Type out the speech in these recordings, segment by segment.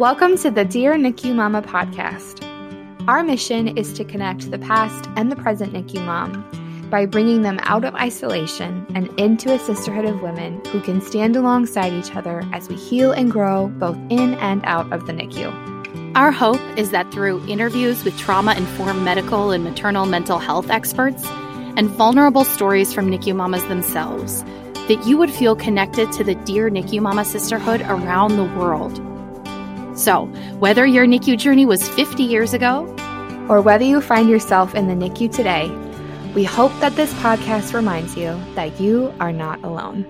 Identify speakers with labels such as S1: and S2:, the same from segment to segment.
S1: Welcome to the Dear NICU Mama podcast. Our mission is to connect the past and the present NICU mom by bringing them out of isolation and into a sisterhood of women who can stand alongside each other as we heal and grow both in and out of the NICU.
S2: Our hope is that through interviews with trauma informed medical and maternal mental health experts and vulnerable stories from NICU mamas themselves, that you would feel connected to the Dear NICU Mama sisterhood around the world. So, whether your NICU journey was 50 years ago,
S1: or whether you find yourself in the NICU today, we hope that this podcast reminds you that you are not alone.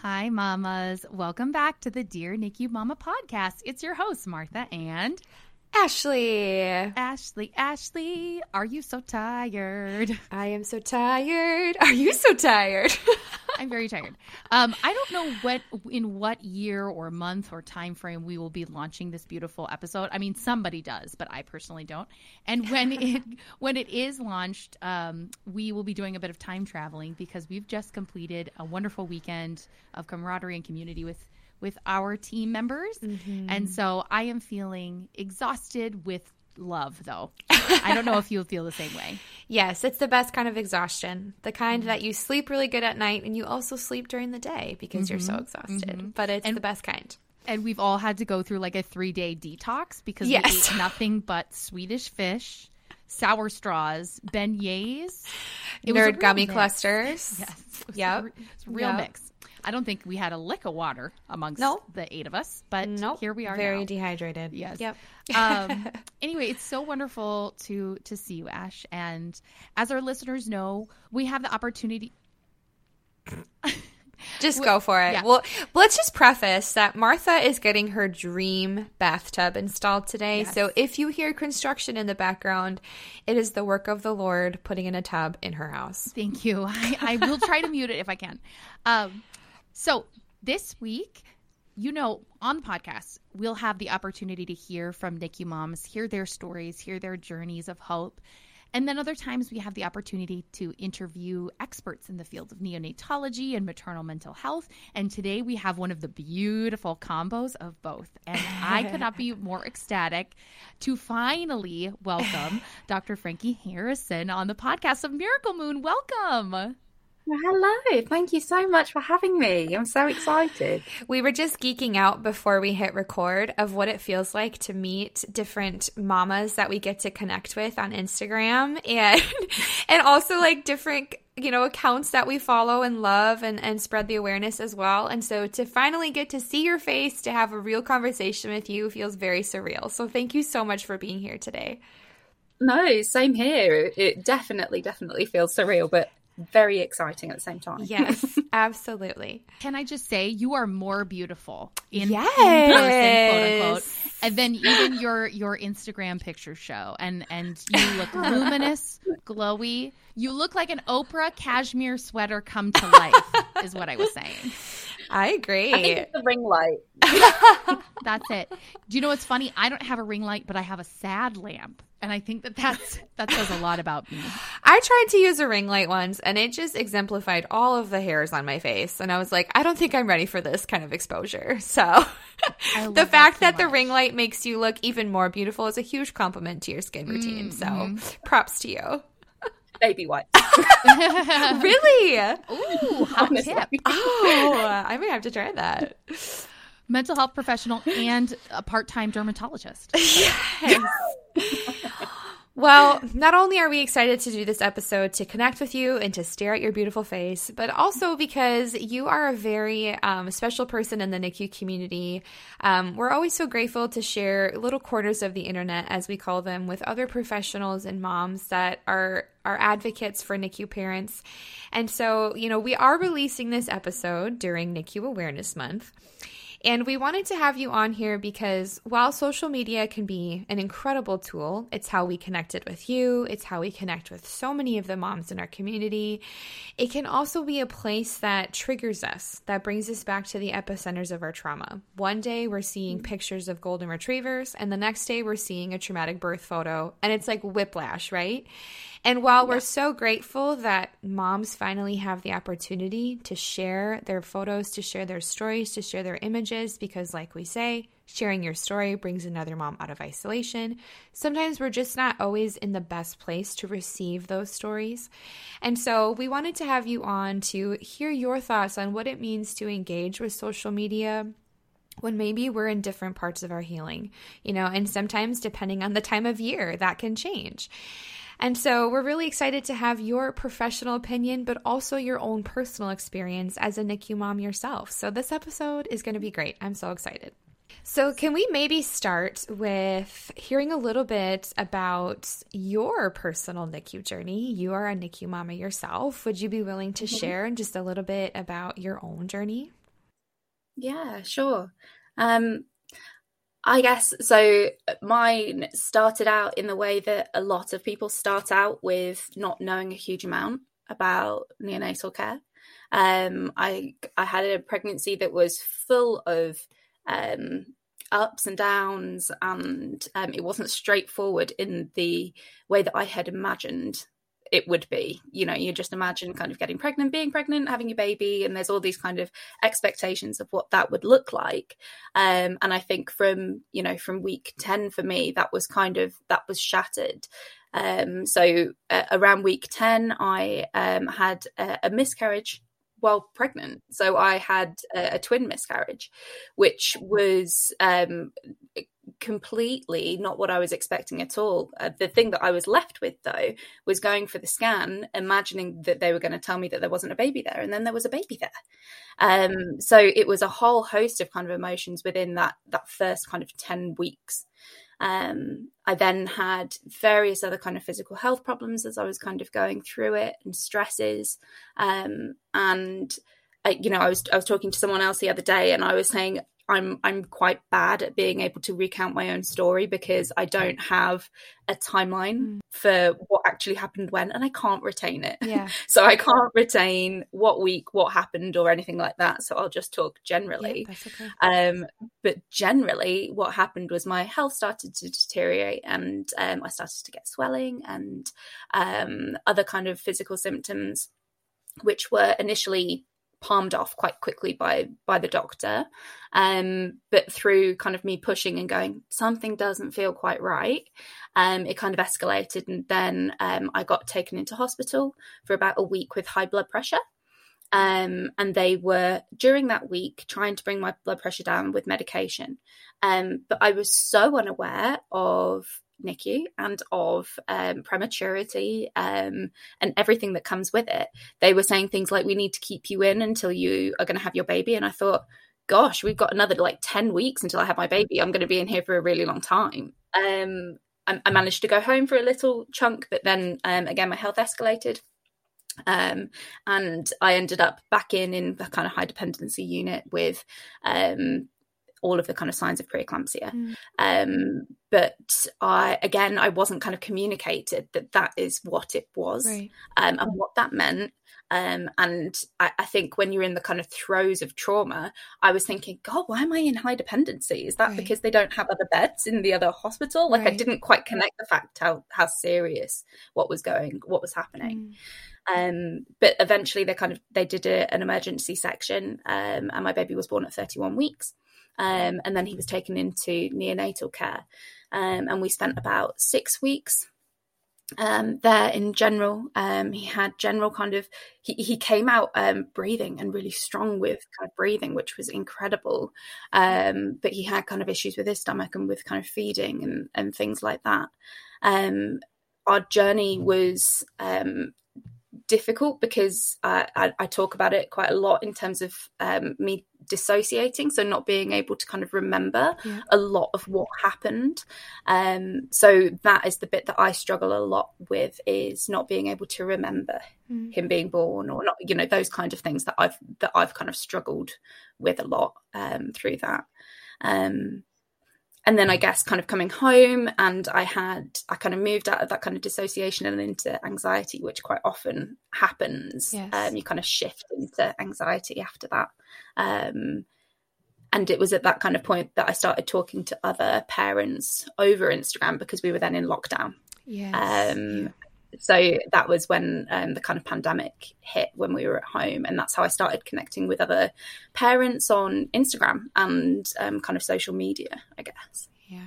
S2: Hi, mamas. Welcome back to the Dear NICU Mama podcast. It's your host, Martha and
S1: Ashley.
S2: Ashley, Ashley, are you so tired?
S1: I am so tired. Are you so tired?
S2: I'm very tired. Um, I don't know what in what year or month or time frame we will be launching this beautiful episode. I mean, somebody does, but I personally don't. And when it when it is launched, um, we will be doing a bit of time traveling because we've just completed a wonderful weekend of camaraderie and community with with our team members. Mm-hmm. And so I am feeling exhausted with love, though. I don't know if you'll feel the same way.
S1: Yes, it's the best kind of exhaustion. The kind mm-hmm. that you sleep really good at night and you also sleep during the day because mm-hmm. you're so mm-hmm. exhausted. Mm-hmm. But it's and, the best kind.
S2: And we've all had to go through like a three day detox because yes. we ate nothing but Swedish fish. Sour straws, beignets,
S1: it nerd gummy mix. clusters.
S2: Yes, yep. real yep. mix. I don't think we had a lick of water amongst nope. the eight of us, but nope. here we are.
S1: Very
S2: now.
S1: dehydrated.
S2: Yes. Yep. um, anyway, it's so wonderful to to see you, Ash. And as our listeners know, we have the opportunity.
S1: just go for it. Yeah. Well, let's just preface that Martha is getting her dream bathtub installed today. Yes. So if you hear construction in the background, it is the work of the Lord putting in a tub in her house.
S2: Thank you. I, I will try to mute it if I can. Um, so this week, you know, on the podcast, we'll have the opportunity to hear from NICU moms, hear their stories, hear their journeys of hope. And then other times we have the opportunity to interview experts in the field of neonatology and maternal mental health. And today we have one of the beautiful combos of both. And I could not be more ecstatic to finally welcome Dr. Frankie Harrison on the podcast of Miracle Moon. Welcome.
S3: Hello, thank you so much for having me. I'm so excited.
S1: We were just geeking out before we hit record of what it feels like to meet different mamas that we get to connect with on Instagram and and also like different you know accounts that we follow and love and and spread the awareness as well. And so to finally get to see your face, to have a real conversation with you feels very surreal. So thank you so much for being here today.
S3: No, same here. It definitely, definitely feels surreal, but very exciting at the same time.
S1: Yes, absolutely.
S2: Can I just say you are more beautiful in, yes. in person, quote unquote, and then even your your Instagram pictures show, and and you look luminous, glowy. You look like an Oprah cashmere sweater come to life, is what I was saying.
S1: I agree.
S3: I think it's the ring light.
S2: that's it. Do you know what's funny? I don't have a ring light, but I have a sad lamp and I think that that's that says a lot about me.
S1: I tried to use a ring light once, and it just exemplified all of the hairs on my face, and I was like, I don't think I'm ready for this kind of exposure. So, the fact that, so that the ring light makes you look even more beautiful is a huge compliment to your skin routine. Mm-hmm. So, props to you.
S3: Baby white.
S1: really?
S2: Ooh, hot tip.
S1: Oh, I may have to try that
S2: mental health professional and a part-time dermatologist.
S1: Yes. Well, not only are we excited to do this episode to connect with you and to stare at your beautiful face, but also because you are a very um, special person in the NICU community. Um, we're always so grateful to share little corners of the internet, as we call them, with other professionals and moms that are are advocates for NICU parents. And so, you know, we are releasing this episode during NICU Awareness Month. And we wanted to have you on here because while social media can be an incredible tool, it's how we connected with you, it's how we connect with so many of the moms in our community. It can also be a place that triggers us, that brings us back to the epicenters of our trauma. One day we're seeing mm. pictures of golden retrievers, and the next day we're seeing a traumatic birth photo, and it's like whiplash, right? And while we're so grateful that moms finally have the opportunity to share their photos, to share their stories, to share their images, because, like we say, sharing your story brings another mom out of isolation, sometimes we're just not always in the best place to receive those stories. And so we wanted to have you on to hear your thoughts on what it means to engage with social media when maybe we're in different parts of our healing, you know, and sometimes depending on the time of year, that can change. And so we're really excited to have your professional opinion, but also your own personal experience as a NICU mom yourself. So this episode is going to be great. I'm so excited. So, can we maybe start with hearing a little bit about your personal NICU journey? You are a NICU mama yourself. Would you be willing to mm-hmm. share just a little bit about your own journey?
S3: Yeah, sure. Um, I guess so. Mine started out in the way that a lot of people start out with not knowing a huge amount about neonatal care. Um, I I had a pregnancy that was full of um, ups and downs, and um, it wasn't straightforward in the way that I had imagined it would be. You know, you just imagine kind of getting pregnant, being pregnant, having a baby, and there's all these kind of expectations of what that would look like. Um, and I think from you know from week ten for me, that was kind of that was shattered. Um, so uh, around week ten, I um, had a, a miscarriage while pregnant. So I had a, a twin miscarriage, which was um, completely not what I was expecting at all. Uh, the thing that I was left with, though, was going for the scan, imagining that they were going to tell me that there wasn't a baby there, and then there was a baby there. Um, so it was a whole host of kind of emotions within that that first kind of ten weeks. Um, I then had various other kind of physical health problems as I was kind of going through it, and stresses, um, and. I, you know, I was I was talking to someone else the other day, and I was saying I'm I'm quite bad at being able to recount my own story because I don't have a timeline mm. for what actually happened when and I can't retain it.
S1: Yeah.
S3: so I can't retain what week, what happened or anything like that. So I'll just talk generally.
S1: Yeah, okay.
S3: Um but generally what happened was my health started to deteriorate and um, I started to get swelling and um, other kind of physical symptoms which were initially palmed off quite quickly by by the doctor. Um, but through kind of me pushing and going something doesn't feel quite right um, it kind of escalated. And then um, i got taken into hospital for about a week with high blood pressure. Um, and they were during that week trying to bring my blood pressure down with medication. Um, but i was so unaware of NICU and of um, prematurity um, and everything that comes with it. They were saying things like, "We need to keep you in until you are going to have your baby," and I thought, "Gosh, we've got another like ten weeks until I have my baby. I'm going to be in here for a really long time." Um, I, I, managed to go home for a little chunk, but then um, again, my health escalated. Um, and I ended up back in in the kind of high dependency unit with um, all of the kind of signs of preeclampsia. Mm. Um, but I, again, I wasn't kind of communicated that that is what it was right. um, and what that meant. Um, and I, I, think when you're in the kind of throes of trauma, I was thinking, God, why am I in high dependency? Is that right. because they don't have other beds in the other hospital? Like right. I didn't quite connect the fact how how serious what was going, what was happening. Mm. Um, but eventually, they kind of they did a, an emergency section, um, and my baby was born at 31 weeks. Um, and then he was taken into neonatal care. Um, and we spent about six weeks um, there in general. Um, he had general kind of, he, he came out um, breathing and really strong with kind of breathing, which was incredible. Um, but he had kind of issues with his stomach and with kind of feeding and, and things like that. Um, our journey was um, difficult because I, I, talk about it quite a lot in terms of um, me dissociating, so not being able to kind of remember yeah. a lot of what happened. Um, so that is the bit that I struggle a lot with is not being able to remember mm. him being born or not, you know, those kind of things that I've that I've kind of struggled with a lot um, through that. Um, and then I guess kind of coming home and I had I kind of moved out of that kind of dissociation and into anxiety, which quite often happens. Yes. Um, you kind of shift into anxiety after that. Um, and it was at that kind of point that I started talking to other parents over Instagram because we were then in lockdown.
S1: Yes.
S3: Um, yeah. So that was when um, the kind of pandemic hit when we were at home, and that's how I started connecting with other parents on Instagram and um, kind of social media, I guess.
S1: Yeah.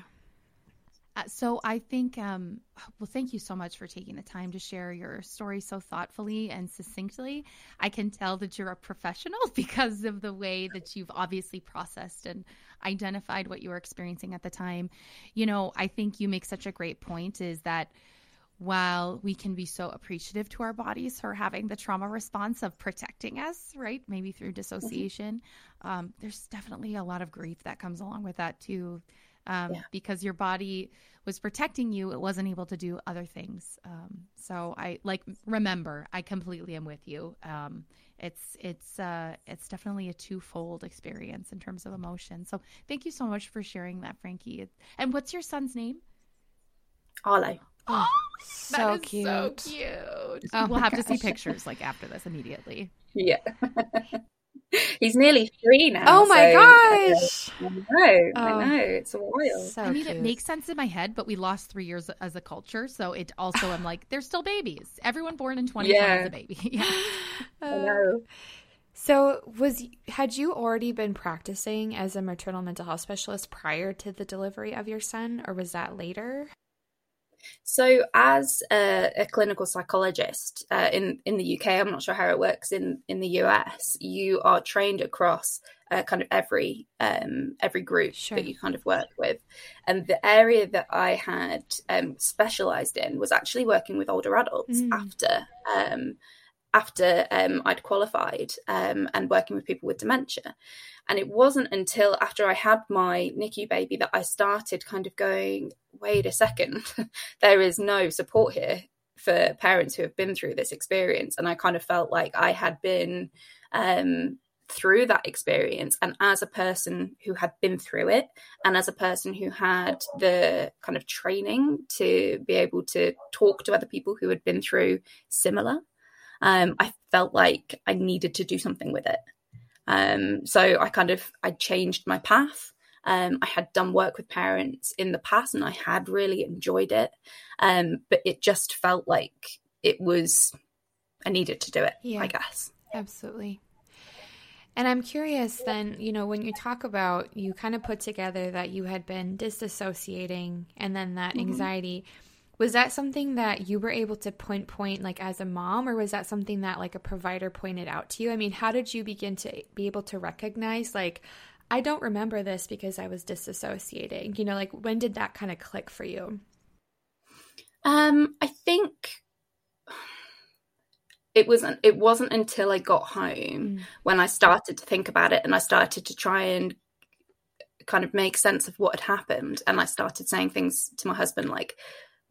S2: Uh, so I think, um, well, thank you so much for taking the time to share your story so thoughtfully and succinctly. I can tell that you're a professional because of the way that you've obviously processed and identified what you were experiencing at the time. You know, I think you make such a great point is that while we can be so appreciative to our bodies for having the trauma response of protecting us, right? Maybe through dissociation, mm-hmm. um, there's definitely a lot of grief that comes along with that too um, yeah. because your body was protecting you. It wasn't able to do other things. Um, so I like remember. I completely am with you. Um, it's it's uh, it's definitely a twofold experience in terms of emotion. So thank you so much for sharing that, Frankie. And what's your son's name?
S3: Arlo.
S2: Oh, so cute. So cute. Oh we'll have gosh. to see pictures like after this immediately.
S3: Yeah. He's nearly three now.
S1: Oh my so, gosh!
S3: I know, oh, I know. It's a while.
S2: So I mean, cute. it makes sense in my head, but we lost three years as a culture, so it also I'm like, they're still babies. Everyone born in 2020 yeah. is a baby. yeah.
S3: I uh, know.
S1: So, was had you already been practicing as a maternal mental health specialist prior to the delivery of your son, or was that later?
S3: So, as a, a clinical psychologist uh, in in the UK, I'm not sure how it works in in the US. You are trained across uh, kind of every um, every group sure. that you kind of work with, and the area that I had um, specialised in was actually working with older adults mm. after. Um, after um, I'd qualified um, and working with people with dementia. And it wasn't until after I had my NICU baby that I started kind of going, wait a second, there is no support here for parents who have been through this experience. And I kind of felt like I had been um, through that experience. And as a person who had been through it, and as a person who had the kind of training to be able to talk to other people who had been through similar, um, I felt like I needed to do something with it. Um, so I kind of I changed my path um, I had done work with parents in the past and I had really enjoyed it. Um, but it just felt like it was, I needed to do it, yeah, I guess.
S1: Absolutely. And I'm curious then, you know, when you talk about you kind of put together that you had been disassociating and then that mm-hmm. anxiety, was that something that you were able to point point like as a mom or was that something that like a provider pointed out to you? I mean, how did you begin to be able to recognize like I don't remember this because I was disassociating. You know, like when did that kind of click for you?
S3: Um, I think it wasn't it wasn't until I got home mm. when I started to think about it and I started to try and kind of make sense of what had happened and I started saying things to my husband like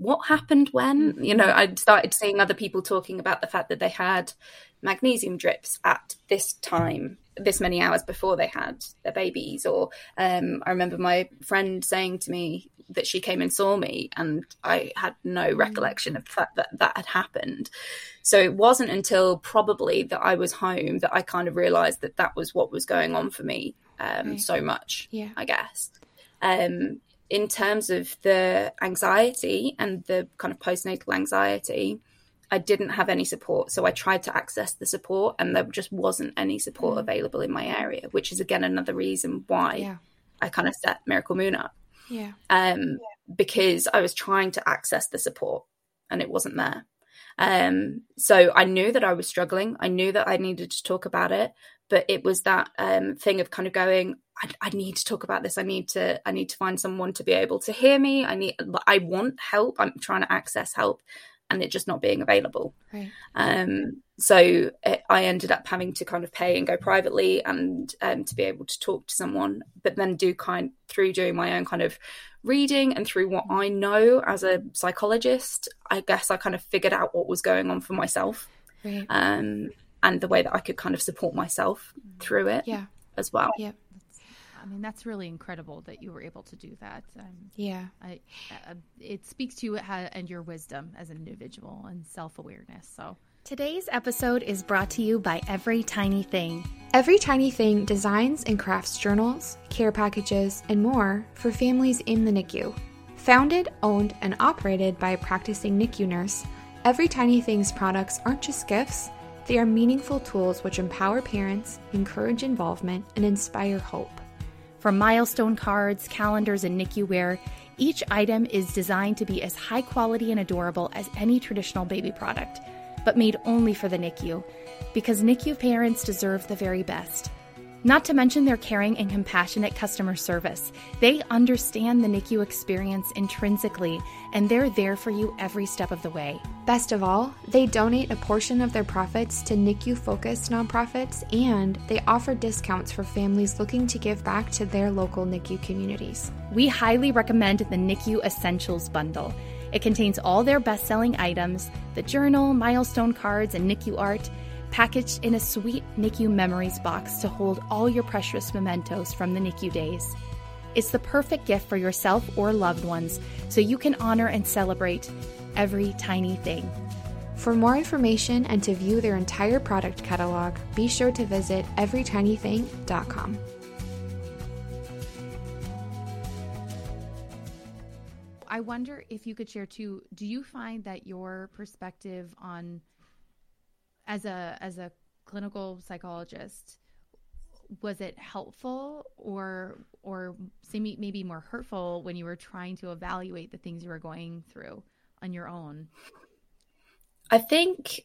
S3: what happened when mm. you know i started seeing other people talking about the fact that they had magnesium drips at this time this many hours before they had their babies or um, i remember my friend saying to me that she came and saw me and i had no mm. recollection of the fact that that had happened so it wasn't until probably that i was home that i kind of realized that that was what was going on for me um, right. so much yeah i guess um, in terms of the anxiety and the kind of postnatal anxiety I didn't have any support. So I tried to access the support and there just wasn't any support mm. available in my area, which is again another reason why yeah. I kind of set Miracle Moon up.
S1: Yeah.
S3: Um, yeah. because I was trying to access the support and it wasn't there. Um, so I knew that I was struggling. I knew that I needed to talk about it, but it was that um, thing of kind of going, I, I, need to talk about this. I need to, I need to find someone to be able to hear me. I need, I want help. I'm trying to access help, and it just not being available. Right. Um, so it, I ended up having to kind of pay and go privately and um, to be able to talk to someone, but then do kind through doing my own kind of reading and through what I know as a psychologist, I guess I kind of figured out what was going on for myself. Right. Um, and the way that I could kind of support myself through it
S1: yeah.
S3: as well.
S1: Yeah.
S2: I mean, that's really incredible that you were able to do that. Um,
S1: yeah,
S2: I, uh, it speaks to you and your wisdom as an individual and self awareness. So.
S4: Today's episode is brought to you by Every Tiny Thing.
S1: Every Tiny Thing designs and crafts journals, care packages, and more for families in the NICU. Founded, owned, and operated by a practicing NICU nurse, Every Tiny Things products aren't just gifts, they are meaningful tools which empower parents, encourage involvement, and inspire hope.
S4: From milestone cards, calendars, and NICU wear, each item is designed to be as high quality and adorable as any traditional baby product, but made only for the NICU, because NICU parents deserve the very best. Not to mention their caring and compassionate customer service. They understand the NICU experience intrinsically, and they're there for you every step of the way.
S1: Best of all, they donate a portion of their profits to NICU focused nonprofits and they offer discounts for families looking to give back to their local NICU communities.
S4: We highly recommend the NICU Essentials Bundle. It contains all their best selling items the journal, milestone cards, and NICU art packaged in a sweet NICU memories box to hold all your precious mementos from the NICU days. It's the perfect gift for yourself or loved ones so you can honor and celebrate every tiny thing.
S1: For more information and to view their entire product catalog, be sure to visit everytinything.com.
S2: I wonder if you could share too. Do you find that your perspective on as a as a clinical psychologist was it helpful or or maybe more hurtful when you were trying to evaluate the things you were going through on your own?
S3: I think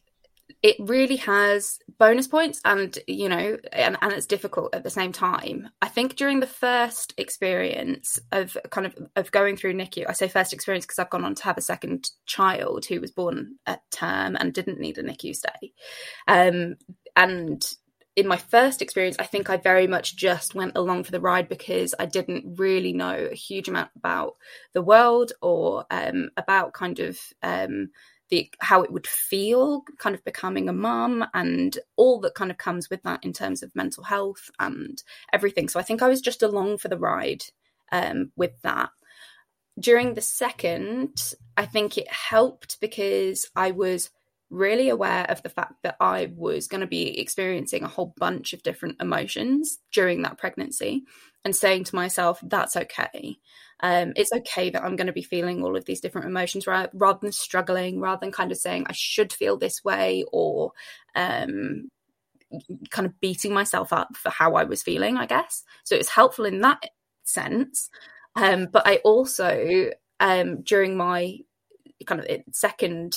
S3: it really has bonus points and you know and, and it's difficult at the same time. I think during the first experience of kind of of going through nicu i say first experience because i've gone on to have a second child who was born at term and didn't need a nicu stay. Um, and in my first experience, I think I very much just went along for the ride because I didn't really know a huge amount about the world or um, about kind of um, the how it would feel kind of becoming a mum and all that kind of comes with that in terms of mental health and everything. So i think i was just along for the ride um, with that. During the second i think it helped because i was really aware of the fact that i was going to be experiencing a whole bunch of different emotions during that pregnancy and saying to myself that's okay um, it's okay that I'm going to be feeling all of these different emotions rather, rather than struggling, rather than kind of saying I should feel this way or um, kind of beating myself up for how I was feeling, I guess. So it was helpful in that sense. Um, but I also, um, during my kind of second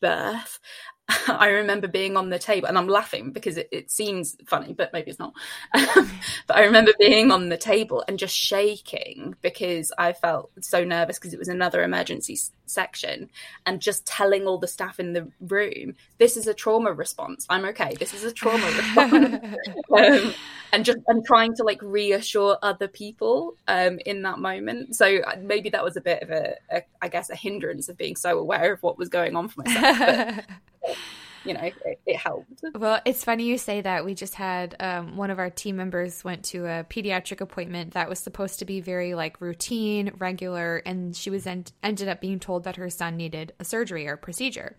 S3: birth, I remember being on the table, and I'm laughing because it, it seems funny, but maybe it's not. but I remember being on the table and just shaking because I felt so nervous because it was another emergency section, and just telling all the staff in the room, "This is a trauma response. I'm okay. This is a trauma response," um, and just and trying to like reassure other people um, in that moment. So uh, maybe that was a bit of a, a, I guess, a hindrance of being so aware of what was going on for myself. But, you know, it, it, helped.
S1: Well, it's funny you say that. We just had um, one of our team members went to a pediatric appointment that was supposed to be very like routine, regular, and she was en- ended up being told that her son needed a surgery or procedure.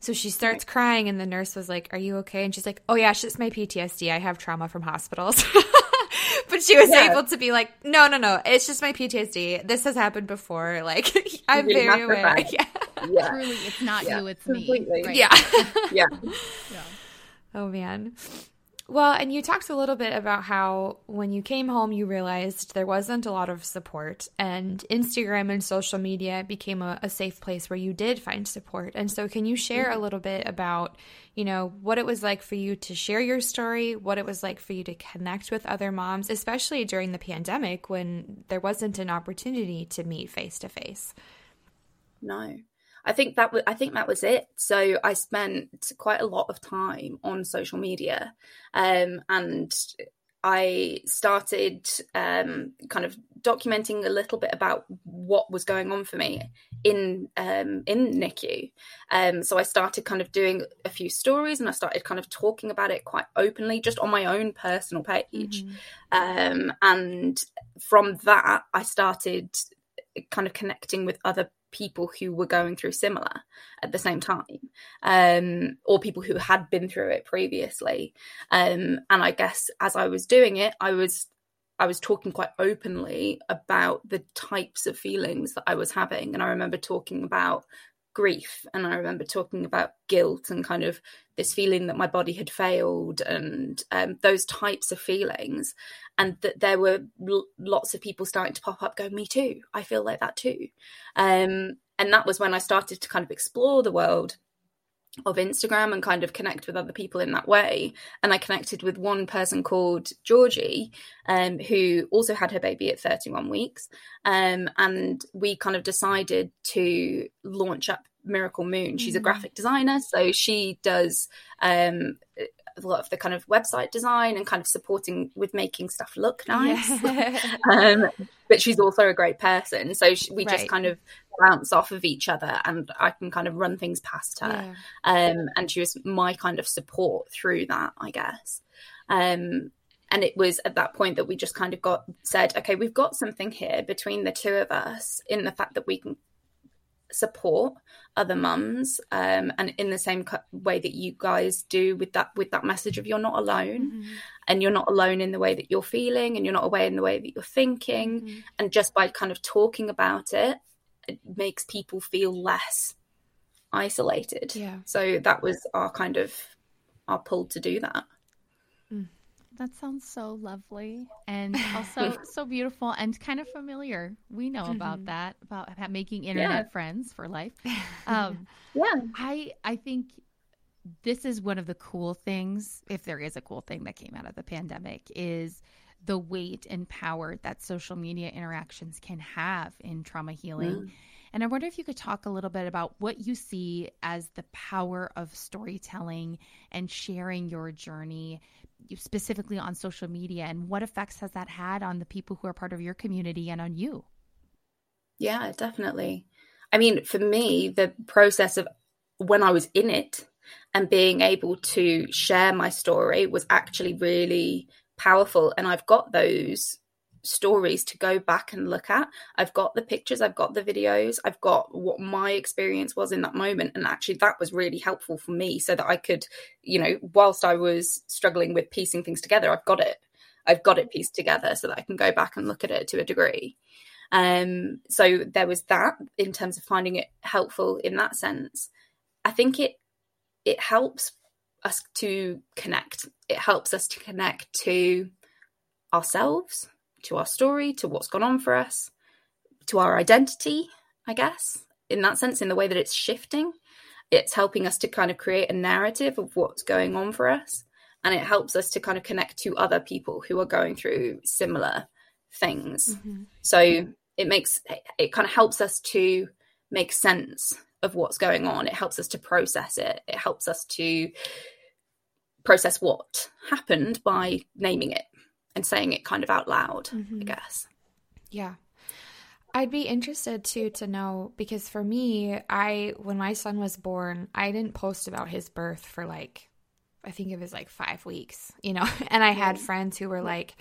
S1: So she starts crying, and the nurse was like, "Are you okay?" And she's like, "Oh yeah, it's just my PTSD. I have trauma from hospitals." but she was yeah. able to be like, "No, no, no. It's just my PTSD. This has happened before. Like, I'm very aware."
S2: Yeah. yeah. Truly, it's not yeah. you. It's Completely. me. Right?
S1: Yeah.
S3: yeah.
S1: yeah. Oh man. Well, and you talked a little bit about how when you came home, you realized there wasn't a lot of support, and Instagram and social media became a, a, safe place where you did find support. And so, can you share a mm-hmm. little bit about, you know, what it was like for you to share your story, what it was like for you to connect with other moms, especially during the pandemic when there wasn't an opportunity to meet face to face?
S3: No, I think that was I think that was it. So I spent quite a lot of time on social media, um, and I started um, kind of documenting a little bit about what was going on for me in um, in NICU. Um, so I started kind of doing a few stories, and I started kind of talking about it quite openly, just on my own personal page. Mm-hmm. Um, and from that, I started kind of connecting with other people who were going through similar at the same time, um, or people who had been through it previously. Um, and I guess as I was doing it, I was I was talking quite openly about the types of feelings that I was having, and I remember talking about grief and i remember talking about guilt and kind of this feeling that my body had failed and um, those types of feelings and that there were l- lots of people starting to pop up going me too. I feel like that too. Um, and that was when i started to kind of explore the world of Instagram and kind of connect with other people in that way. And I connected with one person called Georgie, um, who also had her baby at 31 weeks. Um, and we kind of decided to launch up Miracle Moon. She's mm-hmm. a graphic designer, so she does um, a lot of the kind of website design and kind of supporting with making stuff look nice. Yeah. um, but she's also a great person, so she, we right. just kind of bounce off of each other, and I can kind of run things past her. Yeah. Um, and she was my kind of support through that, I guess. Um, and it was at that point that we just kind of got said, okay, we've got something here between the two of us in the fact that we can support other mums um, and in the same way that you guys do with that with that message of you're not alone mm-hmm. and you're not alone in the way that you're feeling and you're not away in the way that you're thinking mm-hmm. and just by kind of talking about it it makes people feel less isolated
S1: yeah
S3: so that was our kind of our pull to do that.
S2: That sounds so lovely and also so beautiful and kind of familiar. We know mm-hmm. about that, about making internet yeah. friends for life. Um,
S3: yeah.
S2: I I think this is one of the cool things, if there is a cool thing that came out of the pandemic, is the weight and power that social media interactions can have in trauma healing. Mm. And I wonder if you could talk a little bit about what you see as the power of storytelling and sharing your journey specifically on social media and what effects has that had on the people who are part of your community and on you?
S3: Yeah definitely. I mean for me the process of when i was in it and being able to share my story was actually really powerful and i've got those stories to go back and look at. I've got the pictures, I've got the videos, I've got what my experience was in that moment. And actually, that was really helpful for me so that I could, you know, whilst I was struggling with piecing things together, I've got it. I've got it pieced together so that I can go back and look at it to a degree. Um, so there was that in terms of finding it helpful in that sense. I think it it helps us to connect. It helps us to connect to ourselves to our story, to what's gone on for us, to our identity, I guess, in that sense, in the way that it's shifting. It's helping us to kind of create a narrative of what's going on for us. And it helps us to kind of connect to other people who are going through similar things. Mm-hmm. So it makes, it kind of helps us to make sense of what's going on. It helps us to process it. It helps us to process what happened by naming it and saying it kind of out loud, mm-hmm. I guess.
S1: Yeah. I'd be interested too to know because for me, I when my son was born, I didn't post about his birth for like I think it was like 5 weeks, you know. And I had friends who were like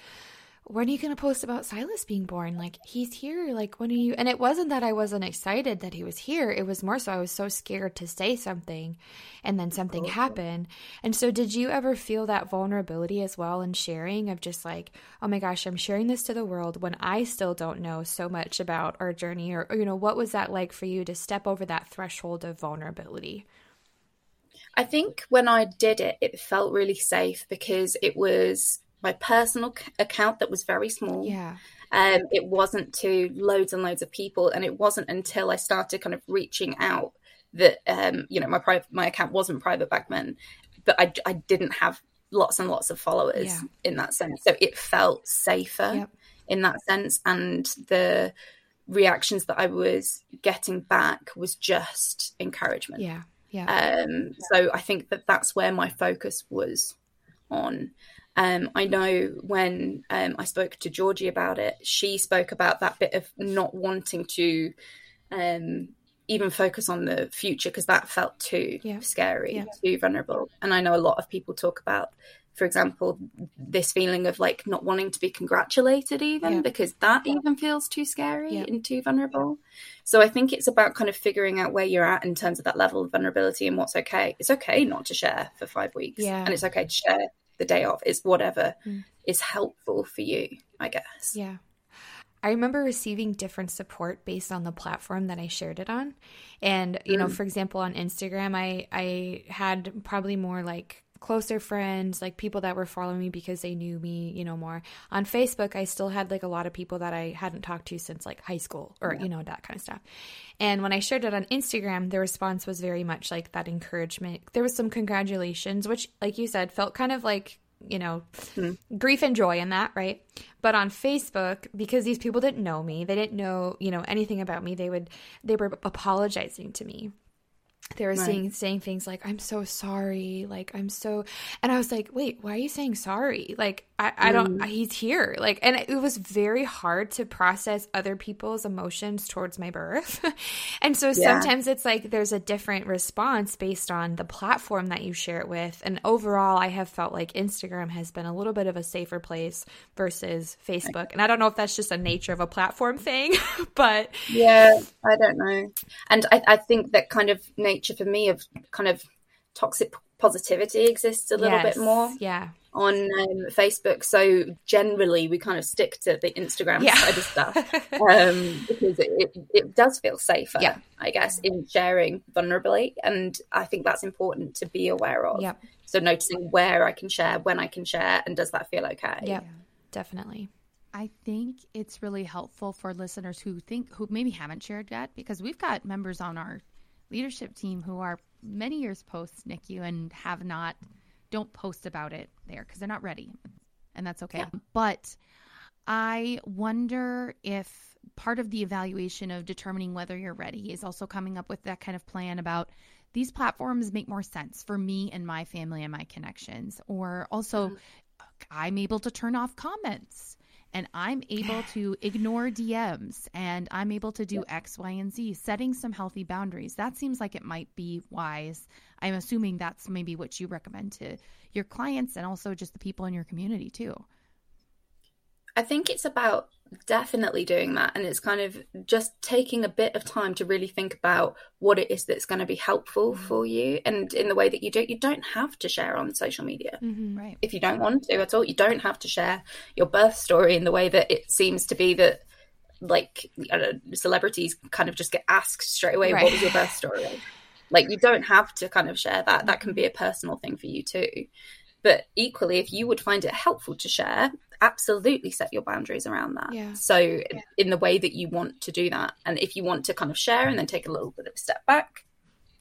S1: when are you going to post about Silas being born? Like, he's here. Like, when are you? And it wasn't that I wasn't excited that he was here. It was more so I was so scared to say something and then something happened. And so, did you ever feel that vulnerability as well in sharing of just like, oh my gosh, I'm sharing this to the world when I still don't know so much about our journey? Or, or you know, what was that like for you to step over that threshold of vulnerability?
S3: I think when I did it, it felt really safe because it was my personal account that was very small.
S1: Yeah.
S3: Um, it wasn't to loads and loads of people, and it wasn't until I started kind of reaching out that um, you know my private my account wasn't private back then, but I, I didn't have lots and lots of followers yeah. in that sense, so it felt safer yep. in that sense, and the reactions that I was getting back was just encouragement.
S1: Yeah, yeah.
S3: Um, so I think that that's where my focus was on. Um, I know when um, I spoke to Georgie about it, she spoke about that bit of not wanting to um, even focus on the future because that felt too yeah. scary, yeah. too vulnerable. And I know a lot of people talk about, for example, this feeling of like not wanting to be congratulated, even yeah. because that even feels too scary and too vulnerable. So I think it's about kind of figuring out where you're at in terms of that level of vulnerability and what's okay. It's okay not to share for five weeks, and it's okay to share the day off. It's whatever mm. is helpful for you, I guess.
S1: Yeah. I remember receiving different support based on the platform that I shared it on. And, you mm. know, for example, on Instagram, I, I had probably more like closer friends, like people that were following me because they knew me, you know, more. On Facebook, I still had like a lot of people that I hadn't talked to since like high school or, yeah. you know, that kind of stuff. And when I shared it on Instagram, the response was very much like that encouragement. There was some congratulations, which, like you said, felt kind of like you know, mm. grief and joy in that, right? But on Facebook, because these people didn't know me, they didn't know, you know, anything about me, they would they were apologizing to me they were right. saying saying things like i'm so sorry like i'm so and i was like wait why are you saying sorry like i, I don't mm. he's here like and it was very hard to process other people's emotions towards my birth and so yeah. sometimes it's like there's a different response based on the platform that you share it with and overall i have felt like instagram has been a little bit of a safer place versus facebook and i don't know if that's just a nature of a platform thing but
S3: yeah i don't know and i, I think that kind of nature for me of kind of toxic positivity exists a little yes, bit more.
S1: Yeah.
S3: On um, Facebook, so generally we kind of stick to the Instagram yeah. side of stuff um, because it, it, it, does feel safer, yeah. I guess, in sharing vulnerably, and I think that's important to be aware of.
S1: Yeah.
S3: So noticing where I can share, when I can share, and does that feel okay?
S1: Yeah, definitely.
S2: I think it's really helpful for listeners who think who maybe haven't shared yet because we've got members on our leadership team who are many years post NICU and have not don't post about it there because they're not ready, and that's okay. Yeah. But I wonder if part of the evaluation of determining whether you're ready is also coming up with that kind of plan about these platforms make more sense for me and my family and my connections, or also mm-hmm. I'm able to turn off comments and I'm able to ignore DMs and I'm able to do X, Y, and Z, setting some healthy boundaries. That seems like it might be wise. I'm assuming that's maybe what you recommend to your clients and also just the people in your community too.
S3: I think it's about definitely doing that. And it's kind of just taking a bit of time to really think about what it is that's going to be helpful mm-hmm. for you. And in the way that you don't, you don't have to share on social media.
S2: Mm-hmm, right.
S3: If you don't want to at all, you don't have to share your birth story in the way that it seems to be that like know, celebrities kind of just get asked straight away, right. what was your birth story? like you don't have to kind of share that. That can be a personal thing for you too. But equally, if you would find it helpful to share, absolutely set your boundaries around that.
S1: Yeah.
S3: So, yeah. in the way that you want to do that. And if you want to kind of share and then take a little bit of a step back,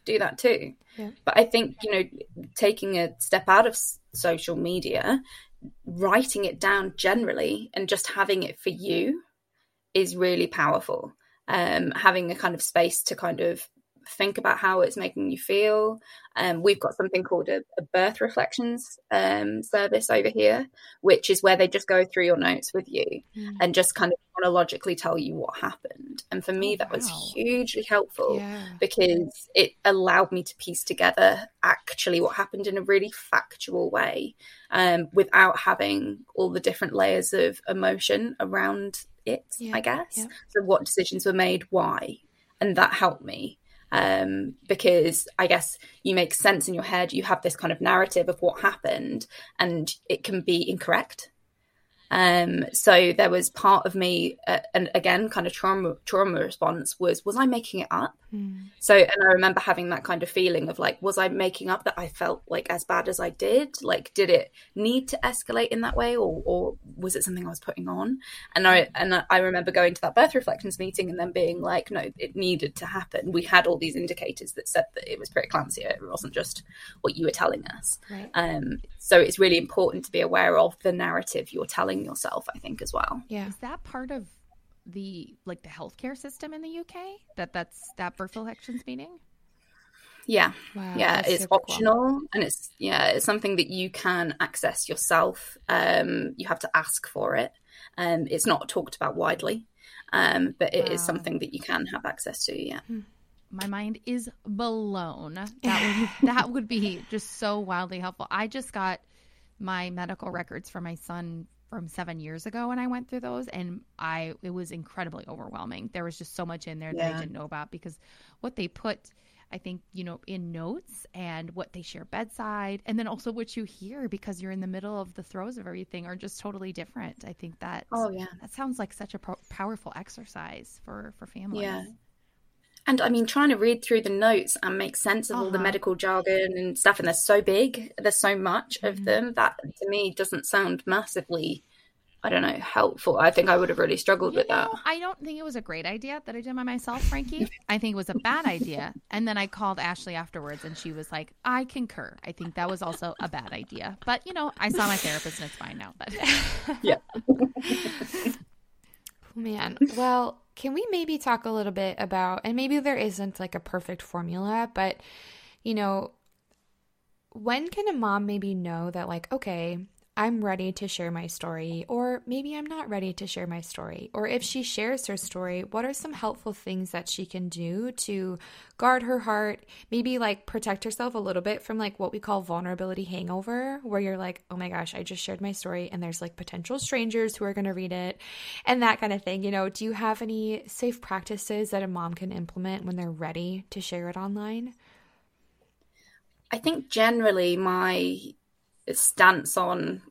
S3: do that too.
S1: Yeah.
S3: But I think, you know, taking a step out of social media, writing it down generally and just having it for you is really powerful. Um, having a kind of space to kind of think about how it's making you feel. Um, we've got something called a, a birth reflections um, service over here, which is where they just go through your notes with you mm. and just kind of chronologically tell you what happened. And for me, oh, that wow. was hugely helpful
S1: yeah.
S3: because it allowed me to piece together actually what happened in a really factual way um, without having all the different layers of emotion around it, yeah. I guess. Yeah. So, what decisions were made, why? And that helped me um, because I guess you make sense in your head. You have this kind of narrative of what happened, and it can be incorrect. Um, so there was part of me, uh, and again, kind of trauma trauma response was was I making it up? Mm. So, and I remember having that kind of feeling of like, was I making up that I felt like as bad as I did? Like, did it need to escalate in that way, or or was it something I was putting on? And I and I remember going to that birth reflections meeting and then being like, no, it needed to happen. We had all these indicators that said that it was preeclampsia. It wasn't just what you were telling us.
S1: Right.
S3: Um, so it's really important to be aware of the narrative you're telling yourself. I think as well.
S1: Yeah.
S2: Is that part of the like the healthcare system in the UK that that's that birth reflections meeting?
S3: Yeah,
S1: wow,
S3: yeah, it's optional cool. and it's yeah, it's something that you can access yourself. Um, you have to ask for it. Um, it's not talked about widely, um, but it wow. is something that you can have access to. Yeah. Hmm.
S2: My mind is blown. That would that would be just so wildly helpful. I just got my medical records for my son from seven years ago when I went through those, and I it was incredibly overwhelming. There was just so much in there yeah. that I didn't know about because what they put. I think, you know, in notes and what they share bedside and then also what you hear because you're in the middle of the throes of everything are just totally different. I think that
S3: Oh yeah.
S2: that sounds like such a pro- powerful exercise for for families.
S3: Yeah. And I mean, trying to read through the notes and make sense of all the
S2: Uh-huh.
S3: medical jargon and stuff, and they're so big, there's so much
S2: Mhm.
S3: of them that to me doesn't sound massively, I don't know, helpful. I think I would have really struggled
S2: You
S3: with that.
S2: I don't think it was a great idea that I did by myself, Frankie. I think it was a bad idea. And then I called Ashley afterwards and she was like, I concur. I think that was also a bad idea. But, you know, I saw my therapist and it's fine now. But
S3: Yeah.
S1: Man, well, can we maybe talk a little bit about, and maybe there isn't like a perfect formula, but you know, when can a mom maybe know that, like, okay, I'm ready to share my story, or maybe I'm not ready to share my story? Or if she shares her story, what are some helpful things that she can do to guard her heart, maybe like protect herself a little bit from like what we call vulnerability hangover, where you're like, oh my gosh, I just shared my story, and there's like potential strangers who are going to read it, and that kind of thing. You know, do you have any safe practices that a mom can implement when they're ready to share it online?
S3: I think generally my stance on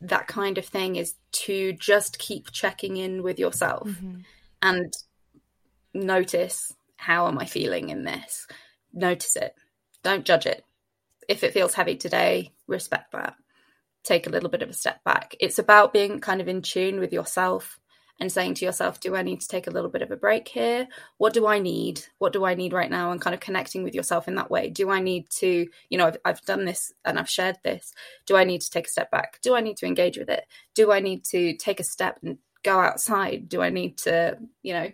S3: that kind of thing is to just keep checking in with yourself mm-hmm. and notice how am I feeling in this? Notice it. Don't judge it. If it feels heavy today, respect that. Take a little bit of a step back. It's about being kind of in tune with yourself and saying to yourself, do I need to take a little bit of a break here? What do I need? What do I need right now? And kind of connecting with yourself in that way. Do I need to, you know, I've, I've done this and I've shared this. Do I need to take a step back? Do I need to engage with it? Do I need to take a step and go outside? Do I need to, you know,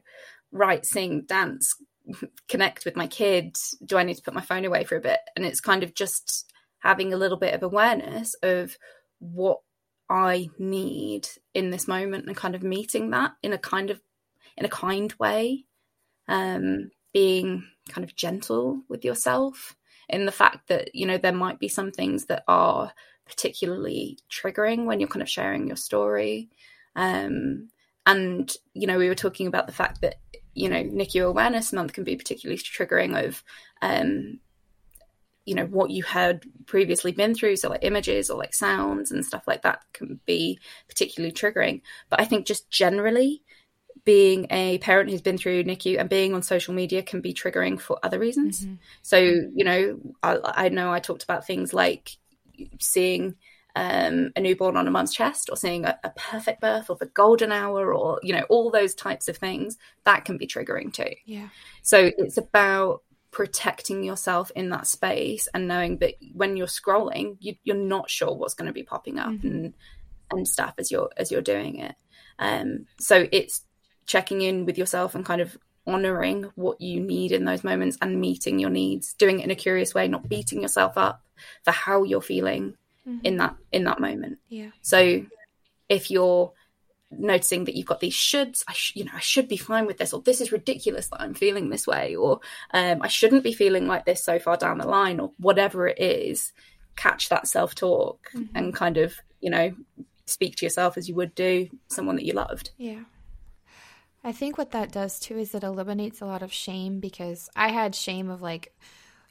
S3: write, sing, dance, connect with my kids? Do I need to put my phone away for a bit? And it's kind of just having a little bit of awareness of what I need in this moment and kind of meeting that in a kind of in a kind way. Um, being kind of gentle with yourself in the fact that, you know, there might be some things that are particularly triggering when you're kind of sharing your story. Um, and, you know, we were talking about the fact that, you know, NICU Awareness Month can be particularly triggering of um, you know what you had previously been through so like images or like sounds and stuff like that can be particularly triggering. But i think just generally being a parent who's been through nicu and being on social media can be triggering for other reasons. So you know I, I know i talked about things like seeing um, a newborn on a mum's chest or seeing a, a perfect birth or the golden hour or you know all those types of things that can be triggering too.
S1: Yeah.
S3: so it's about protecting yourself in that space and knowing that when you're scrolling, you, you're not sure what's going to be popping up
S1: Mm-hmm.
S3: and and stuff as you're as you're doing it. Um, so it's checking in with yourself and kind of honoring what you need in those moments and meeting your needs, doing it in a curious way, not beating yourself up for how you're feeling in that in that moment.
S1: Yeah.
S3: So if you're noticing that you've got these shoulds, I sh- you know, I should be fine with this, or this is ridiculous that I'm feeling this way, or um, I shouldn't be feeling like this so far down the line, or whatever it is, catch that self talk and kind of, you know, speak to yourself as you would do someone that you loved.
S1: Yeah. I think what that does too is it eliminates a lot of shame because I had shame of like,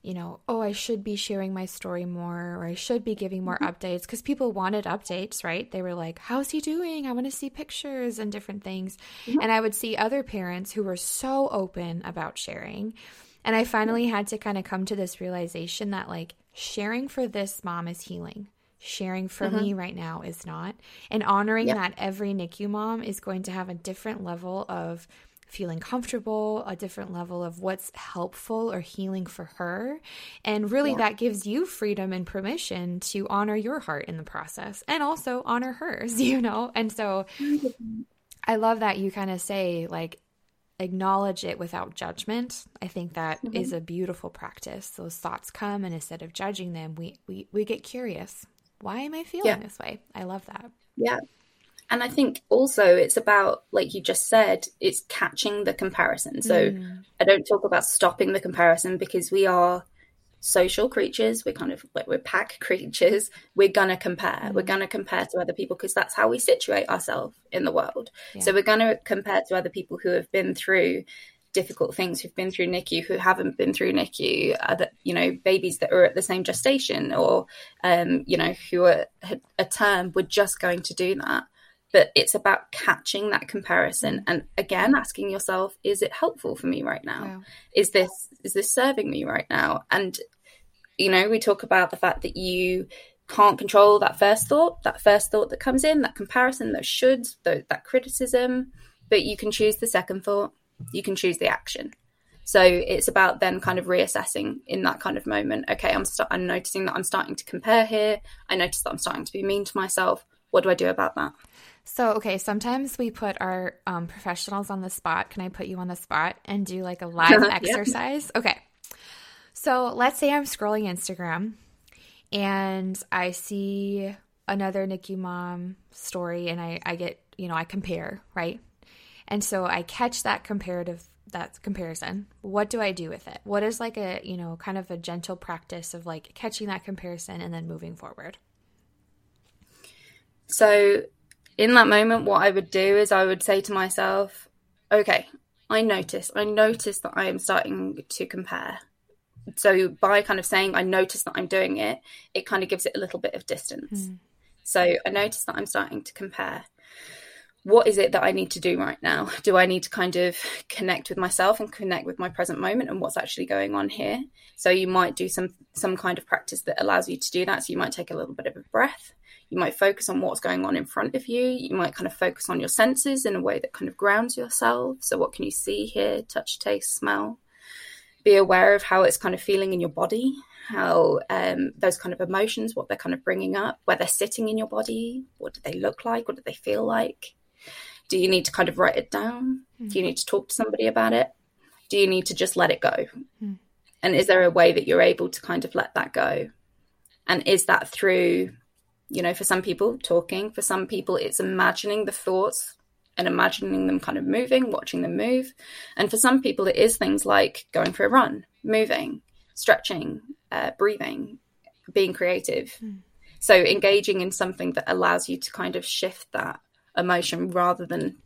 S1: you know, oh, I should be sharing my story more or I should be giving more mm-hmm. updates because people wanted updates, right? They were like, how's he doing? I want to see pictures and different things. Mm-hmm. And I would see other parents who were so open about sharing. And I finally mm-hmm. had to kind of come to this realization that like sharing for this mom is healing. Sharing for me right now is not. And honoring
S3: Yeah.
S1: that every NICU mom is going to have a different level of feeling comfortable, a different level of what's helpful or healing for her. And really, that gives you freedom and permission to honor your heart in the process and also honor hers, you know? And so mm-hmm. I love that you kind of say, like, acknowledge it without judgment. I think that mm-hmm. is a beautiful practice. Those thoughts come, and instead of judging them, we, we, we get curious. Why am I feeling
S3: Yeah.
S1: this way? I love that.
S3: Yeah. And I think also it's about, like you just said, it's catching the comparison. So I don't talk about stopping the comparison because we are social creatures. We're kind of like we're pack creatures. We're gonna compare. We're gonna compare to other people because that's how we situate ourselves in the world. So we're gonna compare to other people who have been through difficult things who've been through NICU who haven't been through NICU, other, you know, babies that are at the same gestation or, um, you know, who are a term, we're just going to do that. But it's about catching that comparison and again asking yourself, is it helpful for me right now? Yeah. Is this is this serving me right now? And you know, we talk about the fact that you can't control that first thought, that first thought that comes in, that comparison, those shoulds, that criticism, but you can choose the second thought you can choose the action. So it's about then kind of reassessing in that kind of moment. Okay, I'm st- I'm noticing that I'm starting to compare here. I notice that I'm starting to be mean to myself. What do I do about that?
S1: So okay, sometimes we put our um, professionals on the spot. Can I put you on the spot and do like a live exercise? Okay. So let's say I'm scrolling Instagram and I see another NICU mom story and I, I get, you know, I compare, right? And so I catch that comparative that comparison. What do I do with it? What is like a, you know, kind of a gentle practice of like catching that comparison and then moving forward?
S3: So in that moment what I would do is I would say to myself, okay, I notice, I notice that I am starting to compare. So by kind of saying I notice that I'm doing it, it kind of gives it a little bit of distance. Mm. So I notice that I'm starting to compare what is it that I need to do right now? Do I need to kind of connect with myself and connect with my present moment and what's actually going on here? So you might do some some kind of practice that allows you to do that. So you might take a little bit of a breath. You might focus on what's going on in front of you. You might kind of focus on your senses in a way that kind of grounds yourself. So what can you see, hear, touch, taste, smell? Be aware of how it's kind of feeling in your body, how um, those kind of emotions, what they're kind of bringing up, where they're sitting in your body, what do they look like, what do they feel like do you need to kind of write it down? Mm. Do you need to talk to somebody about it? Do you need to just let it go? Mm. And is there a way that you're able to kind of let that go? And is that through, you know, for some people, talking, for some people, it's imagining the thoughts and imagining them kind of moving, watching them move. And for some people, it is things like going for a run, moving, stretching, uh, breathing, being creative. Mm. So engaging in something that allows you to kind of shift that emotion rather than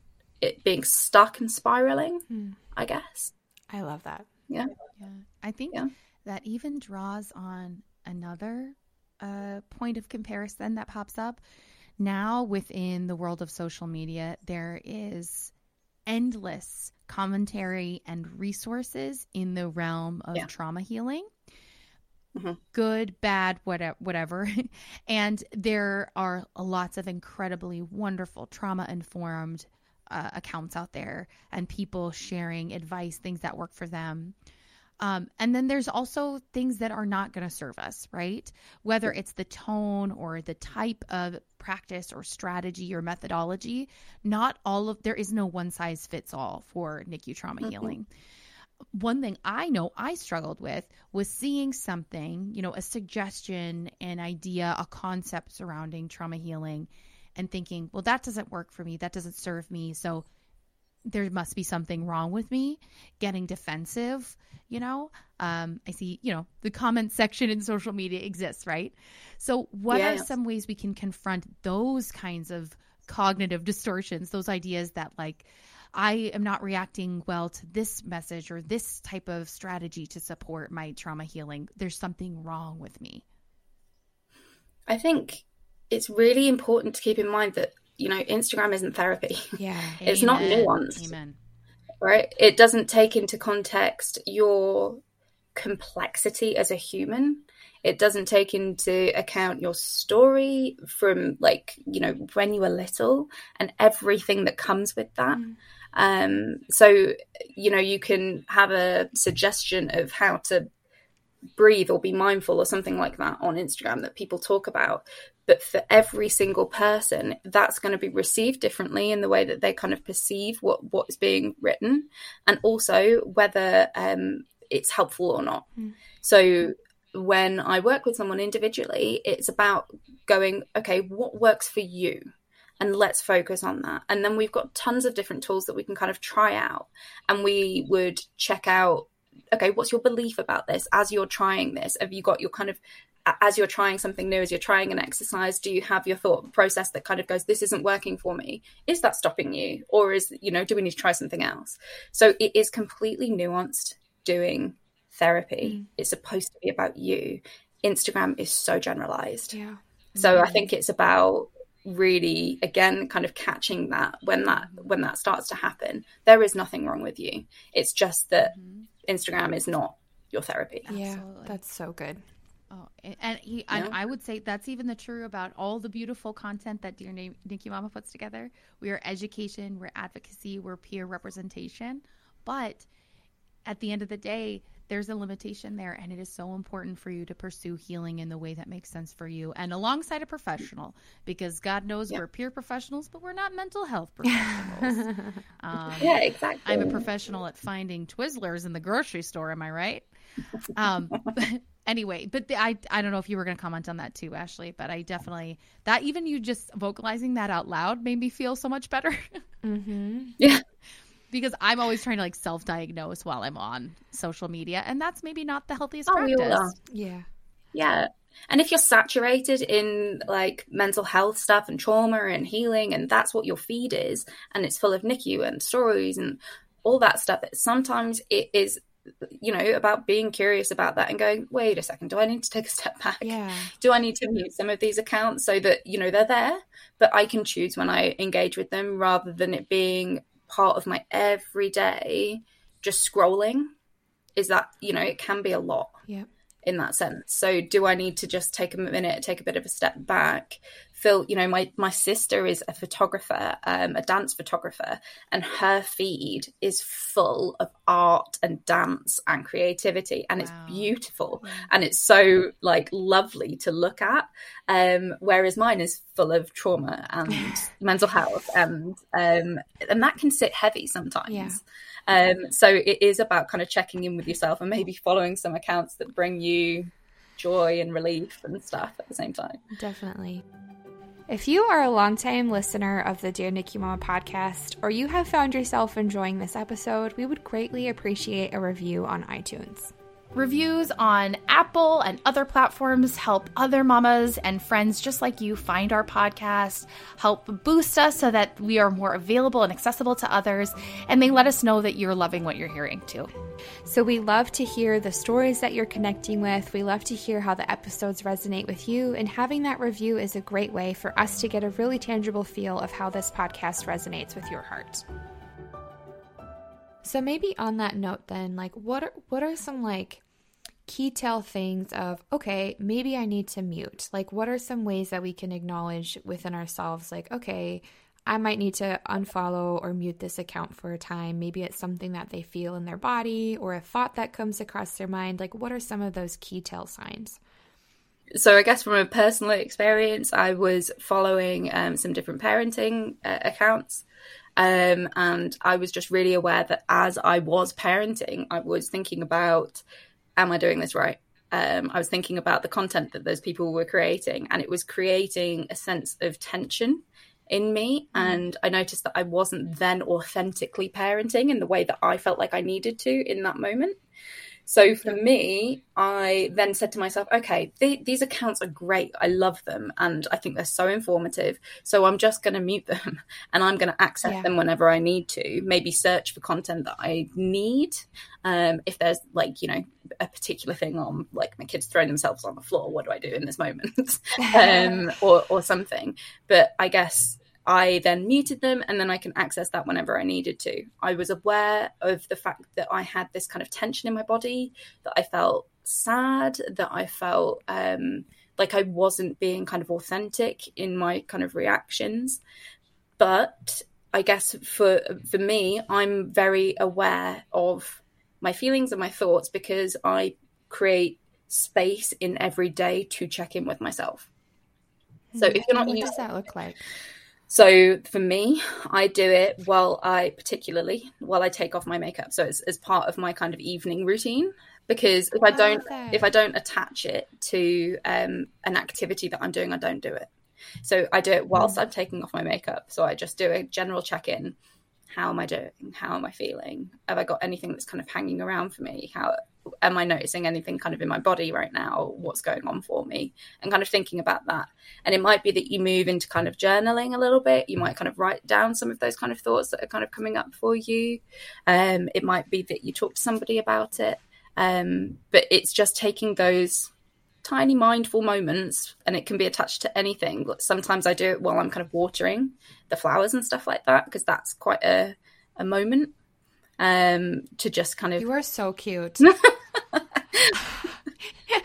S3: it being stuck and spiraling, hmm. I guess.
S1: I love that.
S3: Yeah.
S2: Yeah. I think yeah. that even draws on another uh, point of comparison that pops up. Now, within the world of social media, there is endless commentary and resources in the realm of yeah. trauma healing mm-hmm. good, bad, whatever, whatever. and there are lots of incredibly wonderful trauma informed uh, accounts out there and people sharing advice, things that work for them. Um, and then there's also things that are not going to serve us, right? Whether it's the tone or the type of practice or strategy or methodology, not all of there is no one size fits all for NICU trauma mm-hmm. healing one thing I know I struggled with was seeing something, you know, a suggestion, an idea, a concept surrounding trauma healing and thinking, well, that doesn't work for me. That doesn't serve me. So there must be something wrong with me, getting defensive, you know. Um, I see, you know, the comment section in social media exists, right? So, what yes. are some ways we can confront those kinds of cognitive distortions, those ideas that, like, I am not reacting well to this message or this type of strategy to support my trauma healing. There's something wrong with me.
S3: I think it's really important to keep in mind that, you know, Instagram isn't therapy.
S1: Yeah.
S3: it's not nuanced. Amen. Right? It doesn't take into context your complexity as a human. It doesn't take into account your story from like, you know, when you were little and everything that comes with that. Mm. Um, so, you know, you can have a suggestion of how to breathe or be mindful or something like that on Instagram that people talk about. But for every single person, that's going to be received differently in the way that they kind of perceive what what is being written, and also whether um, it's helpful or not. Mm. So when I work with someone individually, it's about going, okay, what works for you? And let's focus on that. And then we've got tons of different tools that we can kind of try out. And we would check out okay, what's your belief about this as you're trying this? Have you got your kind of as you're trying something new, as you're trying an exercise, do you have your thought process that kind of goes, this isn't working for me? Is that stopping you? Or is, you know, do we need to try something else? So it is completely nuanced doing therapy. Mm. It's supposed to be about you. Instagram is so generalized.
S1: Yeah.
S3: So mm-hmm. I think it's about really again kind of catching that when that when that starts to happen there is nothing wrong with you it's just that mm-hmm. instagram is not your therapy
S1: yeah Absolutely. that's so good
S2: Oh, and, he, and I would say that's even the true about all the beautiful content that Dear Name, NICU Mama puts together. We are education, we're advocacy, we're peer representation. But at the end of the day, there's a limitation there, and it is so important for you to pursue healing in the way that makes sense for you and alongside a professional because God knows we're peer professionals, but we're not mental health professionals.
S3: um, yeah, exactly.
S2: I'm a professional at finding Twizzlers in the grocery store. Am I right? Um, anyway, but the, I I don't know if you were going to comment on that too, Ashley, but I definitely that even you just vocalizing that out loud made me feel so much better.
S3: mm-hmm. Yeah.
S2: Because I'm always trying to like self-diagnose while I'm on social media, and that's maybe not the healthiest oh, practice.
S1: Yeah.
S3: Yeah. And if you're saturated in like mental health stuff and trauma and healing, and that's what your feed is, and it's full of NICU and stories and all that stuff, that sometimes it is you know, about being curious about that and going, wait a second, do I need to take a step back?
S1: Yeah.
S3: Do I need to mute some of these accounts so that, you know, they're there, but I can choose when I engage with them rather than it being part of my everyday just scrolling? Is that, you know, it can be a lot.
S1: Yeah
S3: in that sense. So do I need to just take a minute, take a bit of a step back? Phil, you know, my my sister is a photographer, um, a dance photographer, and her feed is full of art and dance and creativity, and wow. it's beautiful and it's so like lovely to look at. Um, whereas mine is full of trauma and mental health, and um, and that can sit heavy sometimes.
S1: Yeah.
S3: Um, so it is about kind of checking in with yourself and maybe following some accounts that bring you joy and relief and stuff at the same time.
S1: Definitely. If you are a longtime listener of the Dear NICU Mama podcast, or you have found yourself enjoying this episode, we would greatly appreciate a review on iTunes.
S4: Reviews on Apple and other platforms help other mamas and friends just like you find our podcast, help boost us so that we are more available and accessible to others, and they let us know that you're loving what you're hearing too.
S1: So we love to hear the stories that you're connecting with. We love to hear how the episodes resonate with you, and having that review is a great way for us to get a really tangible feel of how this podcast resonates with your heart. So maybe on that note then, like what are what are some like key tell things of okay, maybe I need to mute. Like what are some ways that we can acknowledge within ourselves like okay, I might need to unfollow or mute this account for a time. Maybe it's something that they feel in their body or a thought that comes across their mind. Like what are some of those key tell signs?
S3: so I guess from a personal experience, I was following um, some different parenting uh, accounts, um, and I was just really aware that as I was parenting, I was thinking about, am I doing this right? Um, I was thinking about the content that those people were creating, and it was creating a sense of tension in me. Mm. And I noticed that I wasn't then authentically parenting in the way that I felt like I needed to in that moment. So for me, I then said to myself, okay, th- these accounts are great. I love them and I think they're so informative. So I'm just going to mute them and I'm going to access yeah. them whenever I need to, maybe search for content that I need. Um, if there's like, you know, a particular thing on like my kids throwing themselves on the floor, what do I do in this moment? um, or, or something. But I guess I then muted them and then I can access that whenever I needed to. I was aware of the fact that I had this kind of tension in my body, that I felt sad, that I felt um, like I wasn't being kind of authentic in my kind of reactions. But I guess for for me, I'm very aware of my feelings and my thoughts because I create space in every day to check in with myself. So if you're not
S1: what does that look like?
S3: So for me, I do it while I particularly while I take off my makeup. So it's as part of my kind of evening routine because if I don't if I don't attach it to um, an activity that I'm doing, I don't do it. So I do it whilst mm. I'm taking off my makeup. So I just do a general check in. How am I doing? How am I feeling? Have I got anything that's kind of hanging around for me? How am I noticing anything kind of in my body right now? What's going on for me? And kind of thinking about that. And it might be that you move into kind of journaling a little bit. You might kind of write down some of those kind of thoughts that are kind of coming up for you. Um, it might be that you talk to somebody about it. Um, but it's just taking those tiny mindful moments and it can be attached to anything. Sometimes i do it while i'm kind of watering the flowers and stuff like that because that's quite a, a moment um to just kind of
S1: you are so cute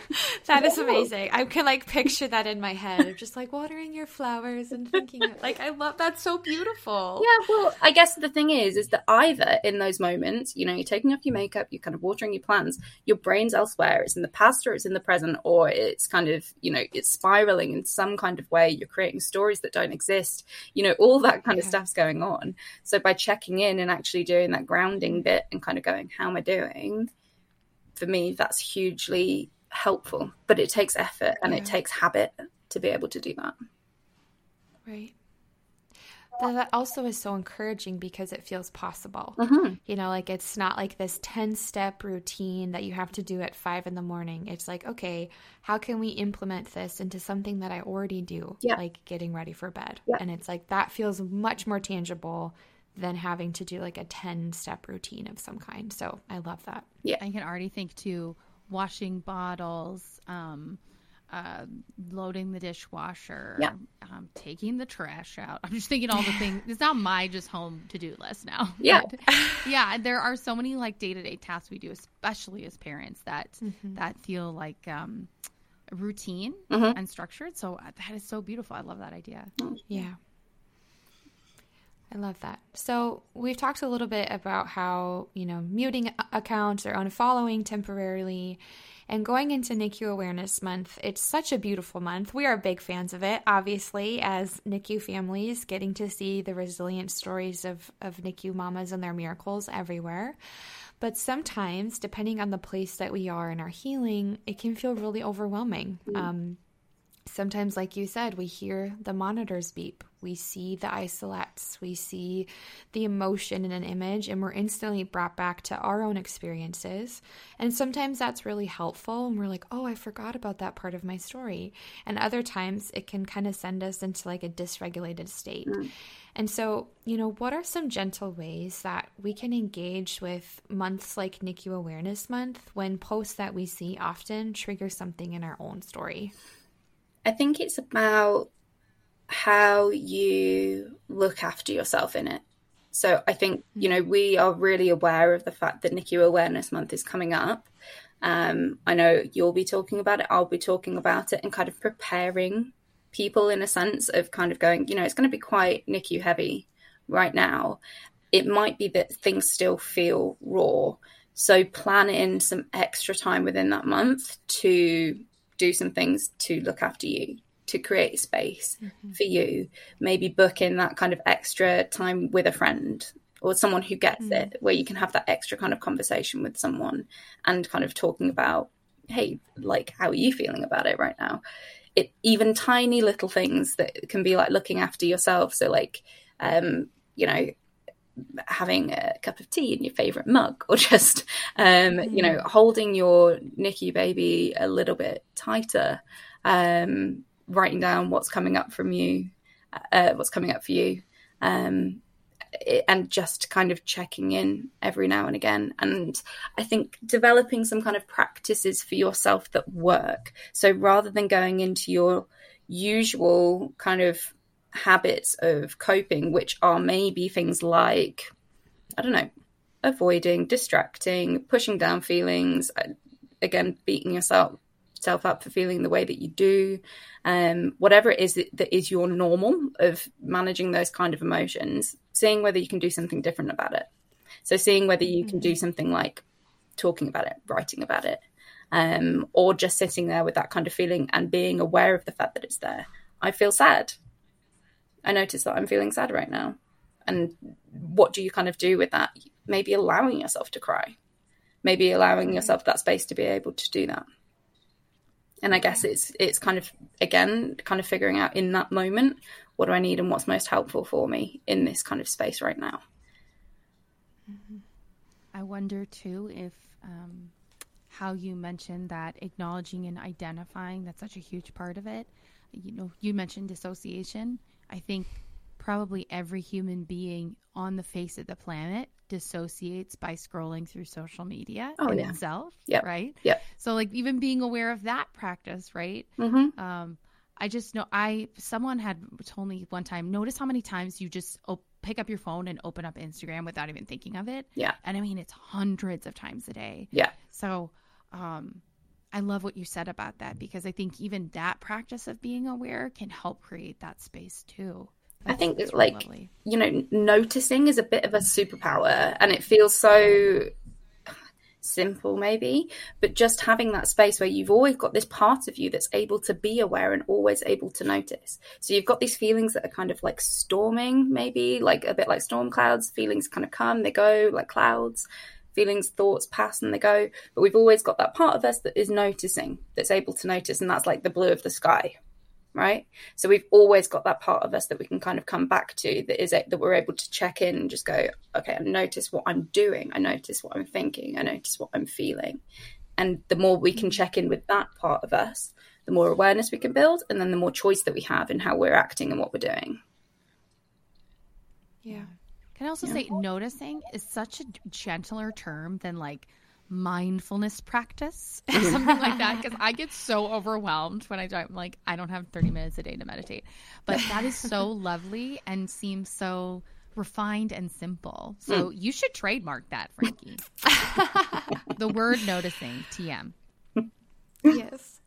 S1: that is amazing. I can like picture that in my head of just like watering your flowers and thinking of, like I love that's so beautiful.
S3: Yeah, well, I guess the thing is is that either in those moments, you know, you're taking off your makeup, you're kind of watering your plants, your brain's elsewhere, it's in the past or it's in the present, or it's kind of, you know, it's spiraling in some kind of way, you're creating stories that don't exist, you know, all that kind yeah. of stuff's going on. So by checking in and actually doing that grounding bit and kind of going, How am I doing? For me, that's hugely helpful, but it takes effort and yeah. it takes habit to be able to do that.
S1: Right. But that also is so encouraging because it feels possible. Mm-hmm. You know, like it's not like this 10 step routine that you have to do at five in the morning. It's like, okay, how can we implement this into something that I already do, yeah. like getting ready for bed? Yeah. And it's like that feels much more tangible than having to do like a 10 step routine of some kind. So I love that.
S2: Yeah. I can already think too washing bottles, um, uh, loading the dishwasher, yeah. um, taking the trash out. I'm just thinking all the things. It's not my just home to do list now.
S3: Yeah,
S2: but, yeah. There are so many like day to day tasks we do, especially as parents, that mm-hmm. that feel like um, routine mm-hmm. and structured. So uh, that is so beautiful. I love that idea.
S1: Yeah. I love that. So, we've talked a little bit about how, you know, muting accounts or unfollowing temporarily and going into NICU Awareness Month. It's such a beautiful month. We are big fans of it, obviously, as NICU families, getting to see the resilient stories of, of NICU mamas and their miracles everywhere. But sometimes, depending on the place that we are in our healing, it can feel really overwhelming. Mm-hmm. Um, sometimes, like you said, we hear the monitors beep, we see the isolettes, we see the emotion in an image, and we're instantly brought back to our own experiences. And sometimes that's really helpful, and we're like, oh, I forgot about that part of my story. And other times it can kind of send us into like a dysregulated state. Mm. And so, you know, what are some gentle ways that we can engage with months like NICU Awareness Month when posts that we see often trigger something in our own story?
S3: I think it's about how you look after yourself in it. So I think, you know, we are really aware of the fact that NICU Awareness Month is coming up. Um, I know you'll be talking about it, I'll be talking about it, and kind of preparing people in a sense of kind of going, you know, it's going to be quite NICU heavy right now. It might be that things still feel raw. So plan in some extra time within that month to do some things to look after you to create space mm-hmm. for you maybe book in that kind of extra time with a friend or someone who gets mm-hmm. it where you can have that extra kind of conversation with someone and kind of talking about hey like how are you feeling about it right now it even tiny little things that can be like looking after yourself so like um you know having a cup of tea in your favorite mug or just um, mm. you know mm. holding your NICU baby a little bit tighter um, writing down what's coming up from you uh, what's coming up for you um, it, and just kind of checking in every now and again. And i think developing some kind of practices for yourself that work. So rather than going into your usual kind of habits of coping, which are maybe things like, I don't know, avoiding, distracting, pushing down feelings, uh, again, beating yourself self up for feeling the way that you do, um, whatever it is that, that is your normal of managing those kind of emotions, seeing whether you can do something different about it. So seeing whether you can do mm-hmm. something like talking about it, writing about it, um, or just sitting there with that kind of feeling and being aware of the fact that it's there. I feel sad. I notice that I'm feeling sad right now. And what do you kind of do with that? Maybe allowing yourself to cry, maybe allowing mm. yourself that space to be able to do that and I guess it's it's kind of again kind of figuring out in that moment what do I need and what's most helpful for me in this kind of space right now. Mm-hmm.
S2: I wonder too if um, how you mentioned that acknowledging and identifying that's such a huge part of it. You know, you mentioned dissociation. I think probably every human being on the face of the planet dissociates by scrolling through social media oh, in yeah. itself.
S3: Yep.
S2: Right.
S3: Yeah.
S2: So like even being aware of that practice, right?
S3: Mm-hmm.
S2: Um, I just know I someone had told me one time. Notice how many times you just op- pick up your phone and open up Instagram without even thinking of it.
S3: Yeah.
S2: And I mean it's hundreds of times a day.
S3: Yeah.
S2: So, um, I love what you said about that because I think even that practice of being aware can help create that space too.
S3: I think it's like lovely. you know, noticing is a bit of a superpower, and it feels so simple maybe but just having that space where you've always got this part of you that's able to be aware and always able to notice. So you've got these feelings that are kind of like storming maybe like a bit like storm clouds. Feelings kind of come they go like clouds. Feelings thoughts pass and they go. But we've always got that part of us that is noticing that's able to notice and that's like the blue of the sky right? So we've always got that part of us that we can kind of come back to that is it that we're able to check in and just go okay i notice what i'm doing. I notice what i'm thinking. I notice what i'm feeling. And the more we can mm-hmm. check in with that part of us the more awareness we can build and then the more choice that we have in how we're acting and what we're doing.
S2: Yeah. Can i also yeah. say noticing is such a gentler term than like mindfulness practice, or something like that, because I get so overwhelmed when I do. I'm like, I don't have 30 minutes a day to meditate, but that is so lovely and seems so refined and simple. So mm. you should trademark that, Frankie. the word noticing, TM.
S1: Yes.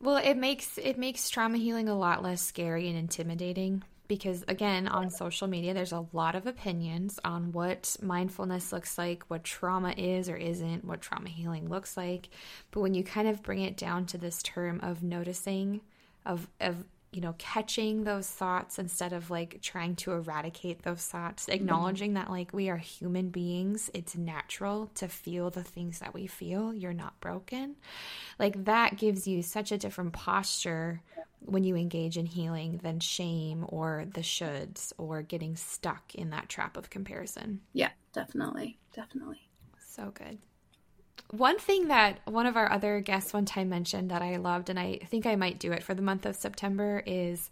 S1: Well, it makes it makes trauma healing a lot less scary and intimidating because again on social media there's a lot of opinions on what mindfulness looks like what trauma is or isn't what trauma healing looks like but when you kind of bring it down to this term of noticing of of you know, catching those thoughts instead of like trying to eradicate those thoughts, mm-hmm. acknowledging mm-hmm. that like we are human beings, it's natural to feel the things that we feel. You're not broken. Like that gives you such a different posture when you engage in healing than shame or the shoulds or getting stuck in that trap of comparison.
S3: Yeah, definitely. Definitely.
S1: So good. One thing that one of our other guests one time mentioned that I loved, and I think I might do it for the month of September, is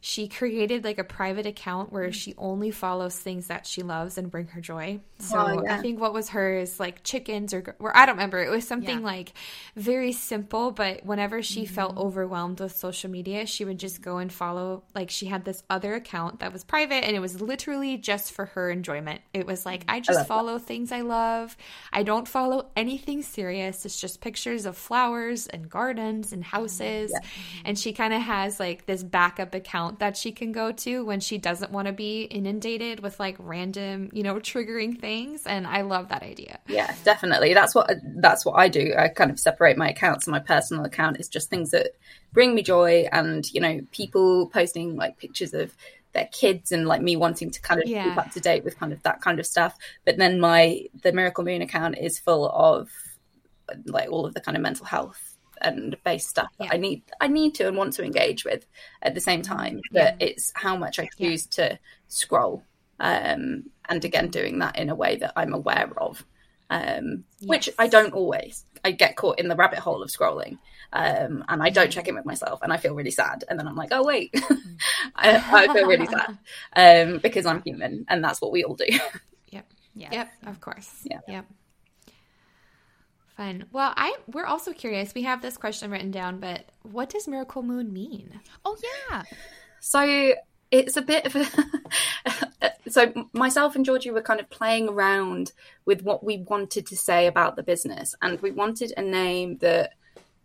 S1: she created like a private account where she only follows things that she loves and bring her joy. So oh, yeah. I think what was hers like chickens or, or I don't remember. It was something yeah. like very simple, but whenever she mm-hmm. felt overwhelmed with social media, she would just go and follow like she had this other account that was private and it was literally just for her enjoyment. It was like I just I follow that. things I love. I don't follow anything serious. It's just pictures of flowers and gardens and houses. Yeah. And she kind of has like this backup account account that she can go to when she doesn't want to be inundated with like random, you know, triggering things. And I love that idea.
S3: Yeah, definitely. That's what that's what I do. I kind of separate my accounts. My personal account is just things that bring me joy, and you know, people posting like pictures of their kids and like me wanting to kind of yeah. keep up to date with kind of that kind of stuff. But then my the Miracle Moon account is full of like all of the kind of mental health and based stuff yeah. that I need I need to and want to engage with at the same time. But yeah. it's how much I choose yeah. to scroll. Um, and again doing that in a way that I'm aware of. Um, yes. which I don't always. I get caught in the rabbit hole of scrolling. Um, and I don't check in with myself and I feel really sad. And then I'm like, oh, wait, I, I, feel really sad um, because I'm human and that's what we all do.
S1: yep. Yes. Yep. Of course.
S3: Yeah.
S1: Yep. Fun. Well, I we're also curious. We have this question written down, but what does miracle moon mean?
S2: Oh yeah.
S3: So it's a bit of a so myself and Georgie were kind of playing around with what we wanted to say about the business and we wanted a name that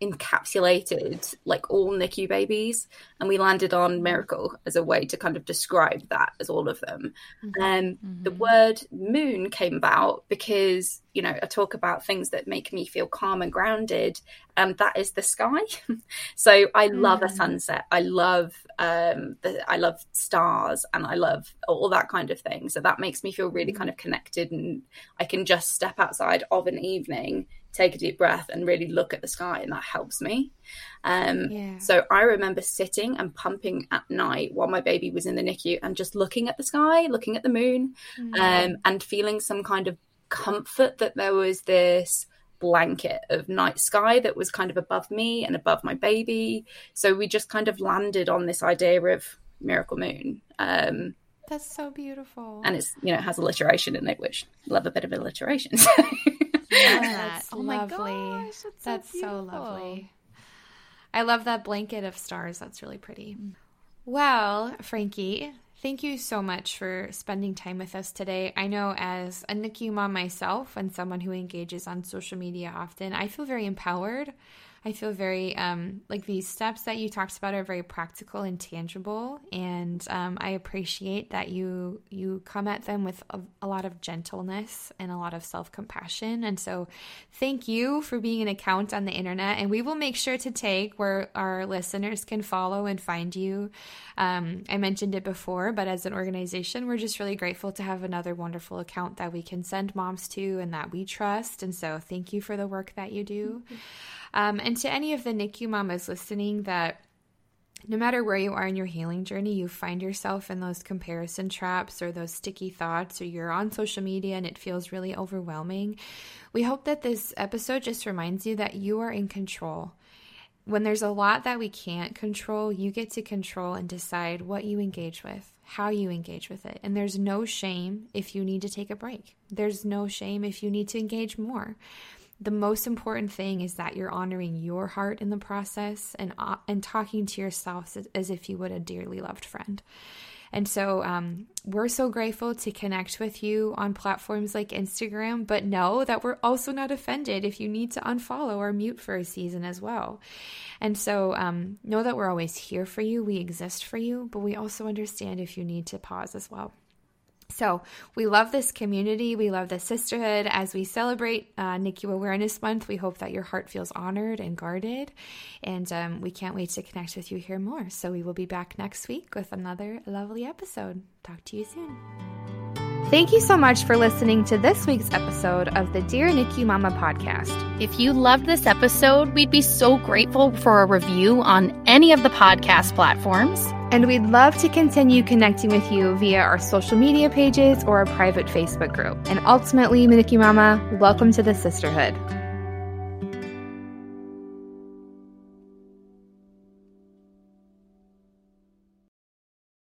S3: encapsulated like all NICU babies, and we landed on miracle as a way to kind of describe that as all of them. Mm-hmm. And mm-hmm. the word moon came about because you know I talk about things that make me feel calm and grounded, and that is the sky. so I love mm-hmm. a sunset. I love um, the, I love stars, and I love all that kind of thing. So that makes me feel really mm-hmm. kind of connected, and I can just step outside of an evening take a deep breath and really look at the sky and that helps me um, yeah. so i remember sitting and pumping at night while my baby was in the nicu and just looking at the sky looking at the moon mm. um, and feeling some kind of comfort that there was this blanket of night sky that was kind of above me and above my baby. So we just kind of landed on this idea of Miracle Moon. Um,
S1: That's so beautiful.
S3: and it's you know it has alliteration in it, which love a bit of alliteration.
S2: Love that.
S1: That's
S2: Oh my
S1: lovely.
S2: gosh, that's so
S1: That's so
S2: beautiful.
S1: lovely. I love that blanket of stars. That's really pretty. Mm. Well, Frankie, thank you so much for spending time with us today. I know as a NICU mom myself and someone who engages on social media often, I feel very empowered. I feel very um, like these steps that you talked about are very practical and tangible, and um, I appreciate that you you come at them with a, a lot of gentleness and a lot of self compassion. And so, thank you for being an account on the internet, and we will make sure to take where our listeners can follow and find you. Um, I mentioned it before, but as an organization, we're just really grateful to have another wonderful account that we can send moms to and that we trust. And so, thank you for the work that you do. Um, and to any of the NICU mamas listening that no matter where you are in your healing journey, you find yourself in those comparison traps or those sticky thoughts, or you're on social media and it feels really overwhelming. We hope that this episode just reminds you that you are in control. When there's a lot that we can't control, you get to control and decide what you engage with, how you engage with it. And there's no shame if you need to take a break, there's no shame if you need to engage more the most important thing is that you're honoring your heart in the process and uh, and talking to yourself as, if you would a dearly loved friend. And so um, we're so grateful to connect with you on platforms like Instagram, but know that we're also not offended if you need to unfollow or mute for a season as well. And so um, know that we're always here for you. We exist for you, but we also understand if you need to pause as well. So, we love this community. We love this sisterhood. As we celebrate uh, NICU Awareness Month, we hope that your heart feels honored and guarded. And um, we can't wait to connect with you here more. So, we will be back next week with another lovely episode. Talk to you soon. Thank you so much for listening to this week's episode of the Dear NICU Mama podcast.
S4: If you loved this episode, we'd be so grateful for a review on any of the podcast platforms.
S1: And we'd love to continue connecting with you via our social media pages or our private Facebook group. And ultimately, NICU Mama, welcome to the sisterhood.